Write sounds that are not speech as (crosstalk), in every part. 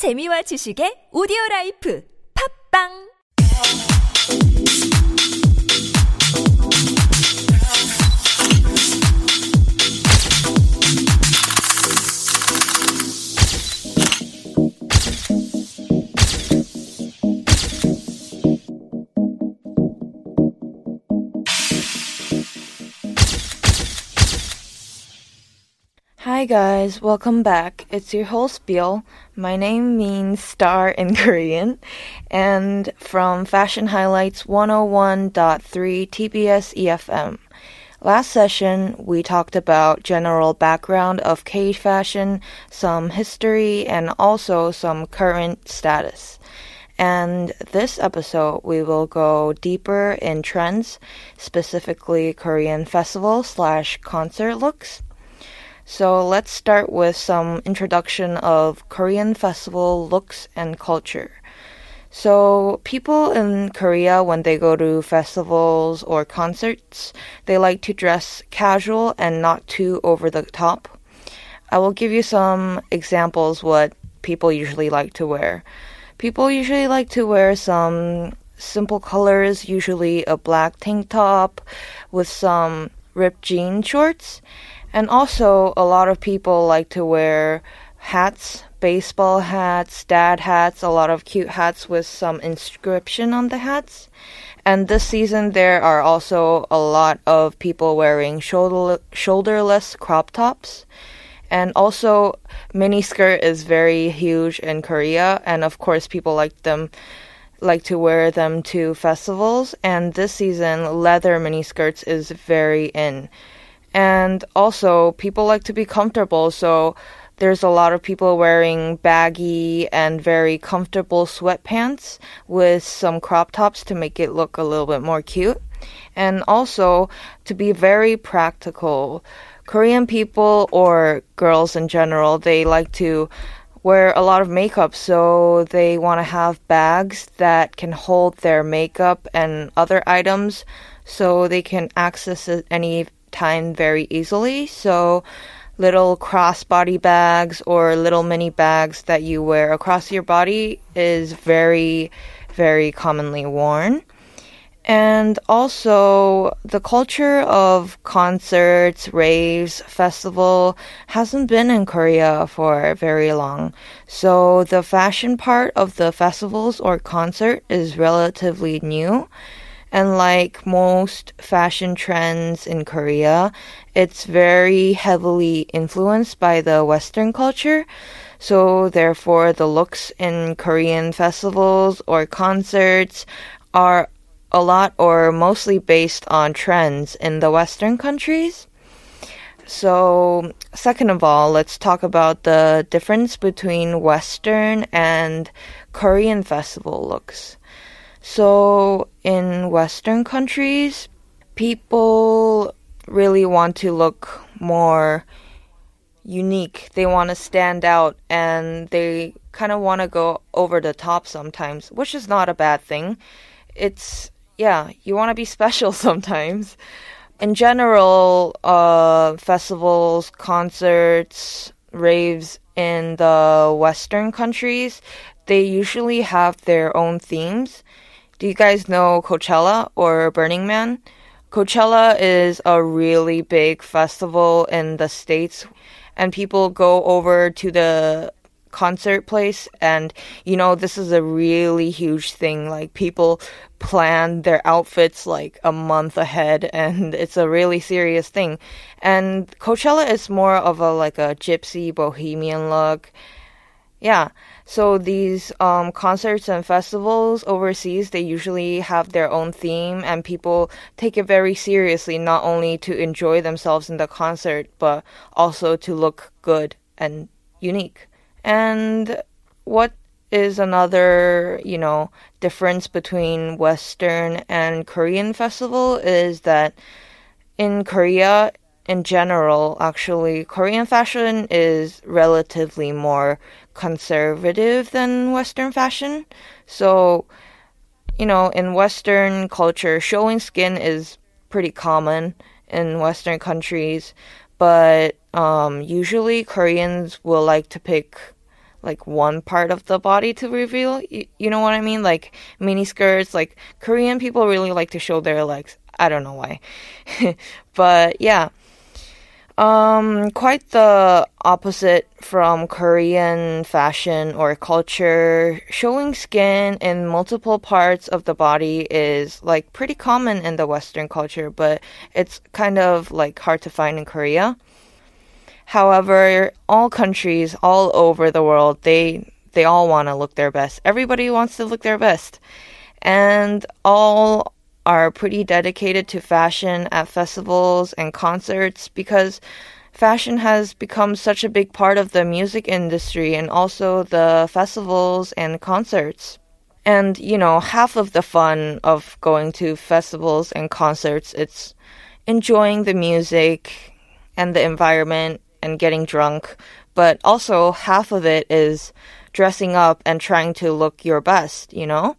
재미와 지식의 오디오 라이프. 팝빵 Hi guys, welcome back. It's your host Bill. My name means star (laughs) in Korean. And from Fashion Highlights 101.3 TBS EFM. Last session, we talked about general background of K fashion, some history, and also some current status. And this episode, we will go deeper in trends, specifically Korean festival slash concert looks. So let's start with some introduction of Korean festival looks and culture. So people in Korea, when they go to festivals or concerts, they like to dress casual and not too over the top. I will give you some examples what people usually like to wear. People usually like to wear some simple colors, usually a black tank top with some ripped jean shorts and also, a lot of people like to wear hats, baseball hats, dad hats, a lot of cute hats with some inscription on the hats. And this season, there are also a lot of people wearing shoulder, shoulderless crop tops. And also, mini skirt is very huge in Korea, and of course, people like them like to wear them to festivals. And this season, leather mini skirts is very in. And also, people like to be comfortable, so there's a lot of people wearing baggy and very comfortable sweatpants with some crop tops to make it look a little bit more cute. And also, to be very practical, Korean people or girls in general, they like to wear a lot of makeup, so they want to have bags that can hold their makeup and other items so they can access any time very easily. So little crossbody bags or little mini bags that you wear across your body is very, very commonly worn. And also, the culture of concerts, raves, festival hasn't been in Korea for very long. So the fashion part of the festivals or concert is relatively new. And like most fashion trends in Korea, it's very heavily influenced by the Western culture. So therefore, the looks in Korean festivals or concerts are a lot or mostly based on trends in the Western countries. So, second of all, let's talk about the difference between Western and Korean festival looks. So in Western countries, people really want to look more unique. They want to stand out and they kind of want to go over the top sometimes, which is not a bad thing. It's, yeah, you want to be (laughs) special sometimes. In general, uh, festivals, concerts, raves in the Western countries, they usually have their own themes. Do you guys know Coachella or Burning Man? Coachella is a really big festival in the States, and people go over to the concert place and you know this is a really huge thing like people plan their outfits like a month ahead (laughs) and it's a really serious thing and Coachella is more of a like a gypsy bohemian look yeah so these um, concerts and festivals overseas, they usually have their own theme, and people take it very seriously, not only to enjoy themselves in the concert, but also to look good and unique. And what is another, you know, difference between Western and Korean festival is that in Korea, in general, actually, Korean fashion is relatively more conservative than Western fashion. So, you know, in Western culture, showing skin is pretty common in Western countries, but um, usually Koreans will like to pick like one part of the body to reveal. You, you know what I mean? Like mini skirts. Like Korean people really like to show their legs. I don't know why, (laughs) but yeah. Um, quite the opposite from Korean fashion or culture. Showing skin in multiple parts of the body is like pretty common in the Western culture, but it's kind of like hard to find in Korea. However, all countries all over the world, they they all want to look their best. Everybody wants to look their best. And all are pretty dedicated to fashion at festivals and concerts because fashion has become such a big part of the music industry and also the festivals and concerts. And, you know, half of the fun of going to festivals and concerts, it's enjoying the music and the environment and getting drunk, but also half of it is dressing up and trying to look your best, you know?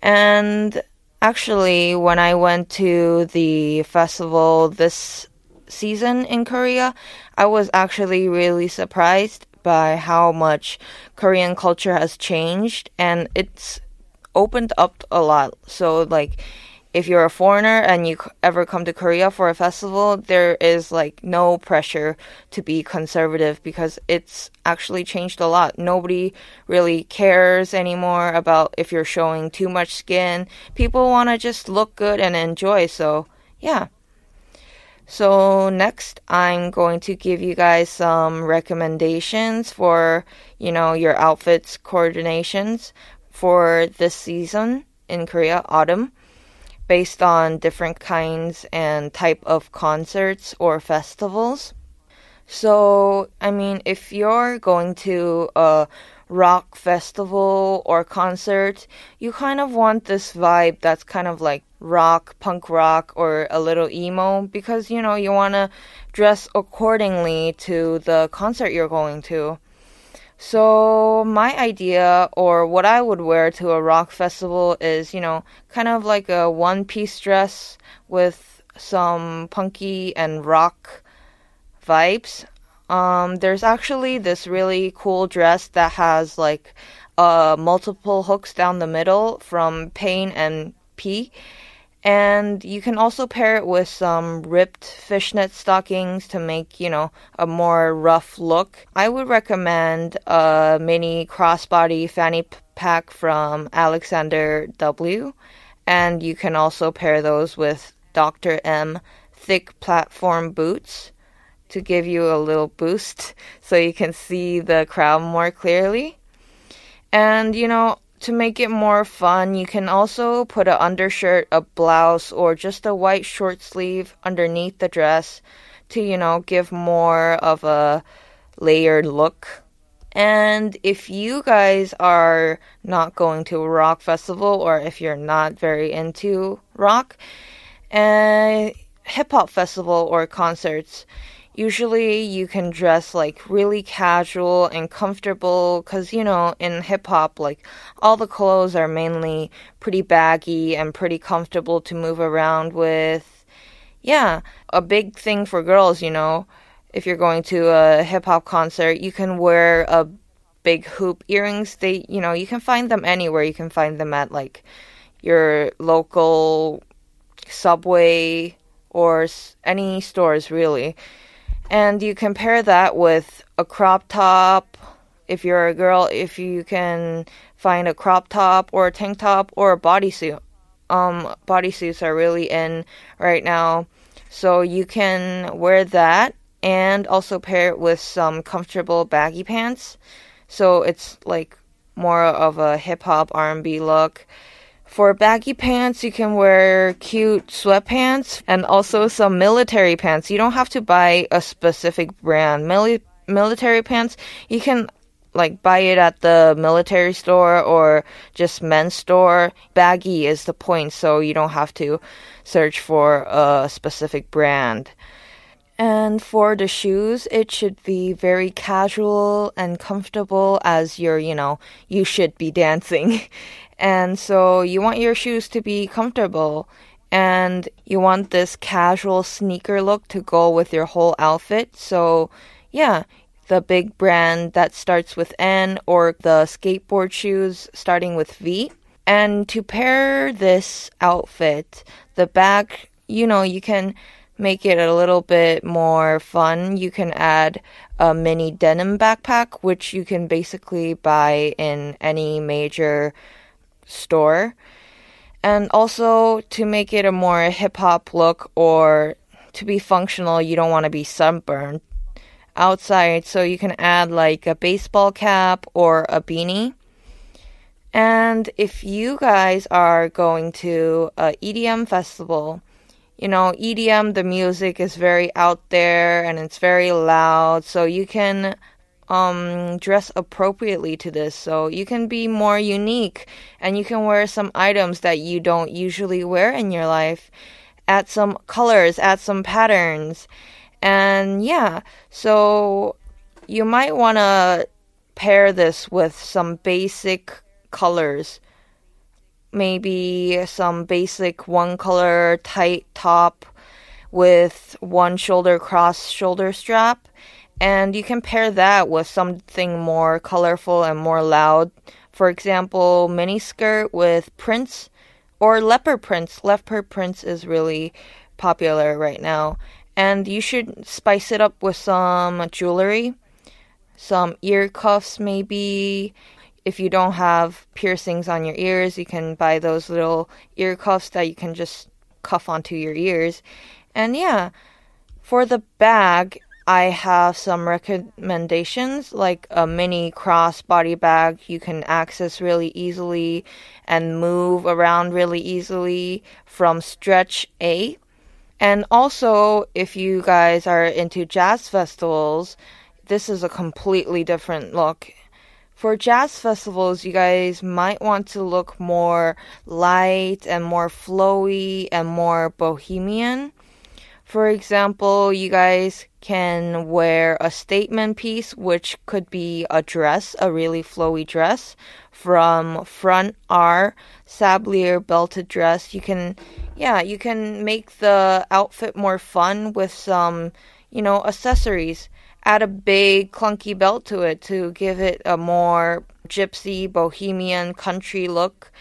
And actually, when I went to the festival this season in Korea, I was actually really surprised by how much Korean culture has changed and it's opened up a lot. So, like, if you're a foreigner and you ever come to Korea for a festival, there is like no pressure to be conservative because it's actually changed a lot. Nobody really cares anymore about if you're showing too much skin. People want to just look good and enjoy. So, yeah. So, next, I'm going to give you guys some recommendations for, you know, your outfits coordinations for this season in Korea, autumn based on different kinds and type of concerts or festivals. So, I mean, if you're going to a rock festival or concert, you kind of want this vibe that's kind of like rock, punk rock, or a little emo because, you know, you want to dress accordingly to the concert you're going to. So, my idea or what I would wear to a rock festival is, you know, kind of like a one piece dress with some punky and rock vibes. Um, there's actually this really cool dress that has like uh, multiple hooks down the middle from Pain and P and you can also pair it with some ripped fishnet stockings to make, you know, a more rough look. I would recommend a mini crossbody fanny pack from Alexander W. And you can also pair those with Dr. M thick platform boots to give you a little boost (laughs) so you can see the crowd more clearly. And you know, to make it more fun, you can also put an undershirt, a blouse, or just a white short sleeve underneath the dress to, you know, give more of a layered look. And if you guys are not going to a rock festival or if you're not very into rock, eh, a hip hop festival or concerts, usually you can dress like really casual and comfortable because you know in hip hop like all the clothes are mainly pretty baggy and pretty comfortable to move around with. Yeah a big thing for girls you know if you're going to a hip hop concert you can wear a big hoop earrings. They you know you can find them anywhere. You can find them at like your local subway or any stores really and you compare that with a crop top. If you're a girl, if you can find a crop top or a tank top or a bodysuit. Um, bodysuits are really in right now. So you can wear that and also pair it with some comfortable baggy pants. So it's like more of a hip hop R&B look. For baggy pants, you can wear cute sweatpants and also some military pants. You don't have to buy a specific brand. Mili- military pants, you can like buy it at the military store or just men's store. Baggy is the point, so you don't have to search for a specific brand. And for the shoes, it should be very casual and comfortable as you're, you know, you should be dancing. (laughs) And so you want your shoes to be comfortable and you want this casual sneaker look to go with your whole outfit. So, yeah, the big brand that starts with N or the skateboard shoes starting with V. And to pair this outfit, the bag, you know, you can make it a little bit more fun. You can add a mini denim backpack, which you can basically buy in any major store. And also to make it a more hip hop look or to be functional, you don't want to be sunburned outside. So you can add like a baseball cap or a beanie. And if you guys are going to a EDM festival, you know, EDM, the music is very out there and it's very loud. So you can um, dress appropriately to this. So you can be more unique and you can wear some items that you don't usually wear in your life. Add some colors, add some patterns. And yeah, so you might want to pair this with some basic colors. Maybe some basic one color tight top with one shoulder cross shoulder strap and you can pair that with something more colorful and more loud. For example, mini skirt with prints or leopard prints. Leopard prints is really popular right now. And you should spice it up with some jewelry, some ear cuffs maybe. If you don't have piercings on your ears, you can buy those little ear cuffs that you can just cuff onto your ears. And yeah, for the bag, I have some recommendations like a mini crossbody bag you can access really easily and move around really easily from Stretch A. And also, if you guys are into jazz festivals, this is a completely different look. For jazz festivals, you guys might want to look more light and more flowy and more bohemian. For example, you guys can wear a statement piece, which could be a dress, a really flowy dress from front R sablier belted dress. You can, yeah, you can make the outfit more fun with some, you know, accessories. Add a big clunky belt to it to give it a more gypsy, bohemian, country look.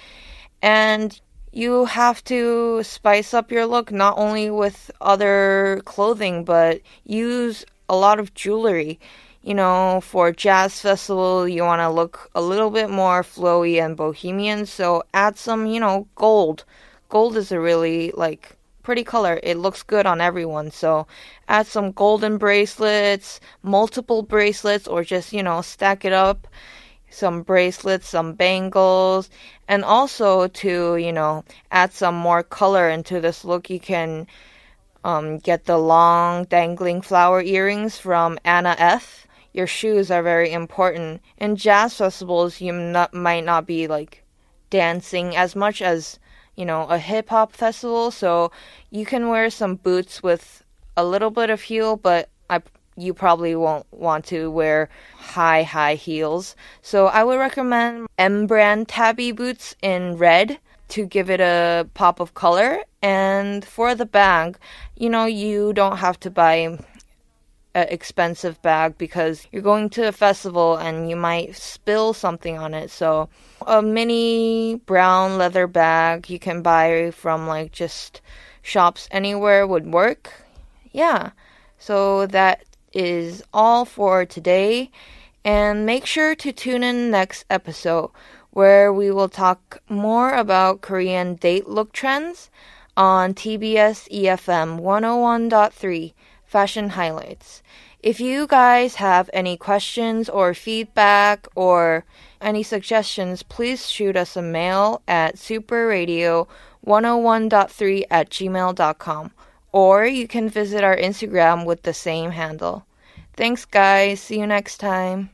And you have to spice up your look not only with other clothing, but use a lot of jewelry. You know, for jazz festival, you want to look a little bit more flowy and bohemian, so add some, you know, gold. Gold is a really like pretty color. It looks good on everyone. So add some golden bracelets, multiple bracelets, or just, you know, stack it up some bracelets, some bangles, and also to, you know, add some more color into this look, you can um, get the long dangling flower earrings from Anna F. Your shoes are very important. In jazz festivals, you not, might not be like dancing as much as, you know, a hip hop festival, so you can wear some boots with a little bit of heel, but I you probably won't want to wear high, high heels. So I would recommend M brand tabi boots in red to give it a pop of color. And for the bag, you know, you don't have to buy an expensive bag because you're going to a festival and you might spill something on it. So a mini brown leather bag you can buy from like just shops anywhere would work. Yeah. So that is all for today. And make sure to tune in next episode where we will talk more about Korean date look trends on TBS EFM 101.3 Fashion Highlights. If you guys have any questions or feedback or any suggestions, please shoot us a mail at superradio101.3 at gmail.com or you can visit our Instagram with the same handle. Thanks, guys. See you next time.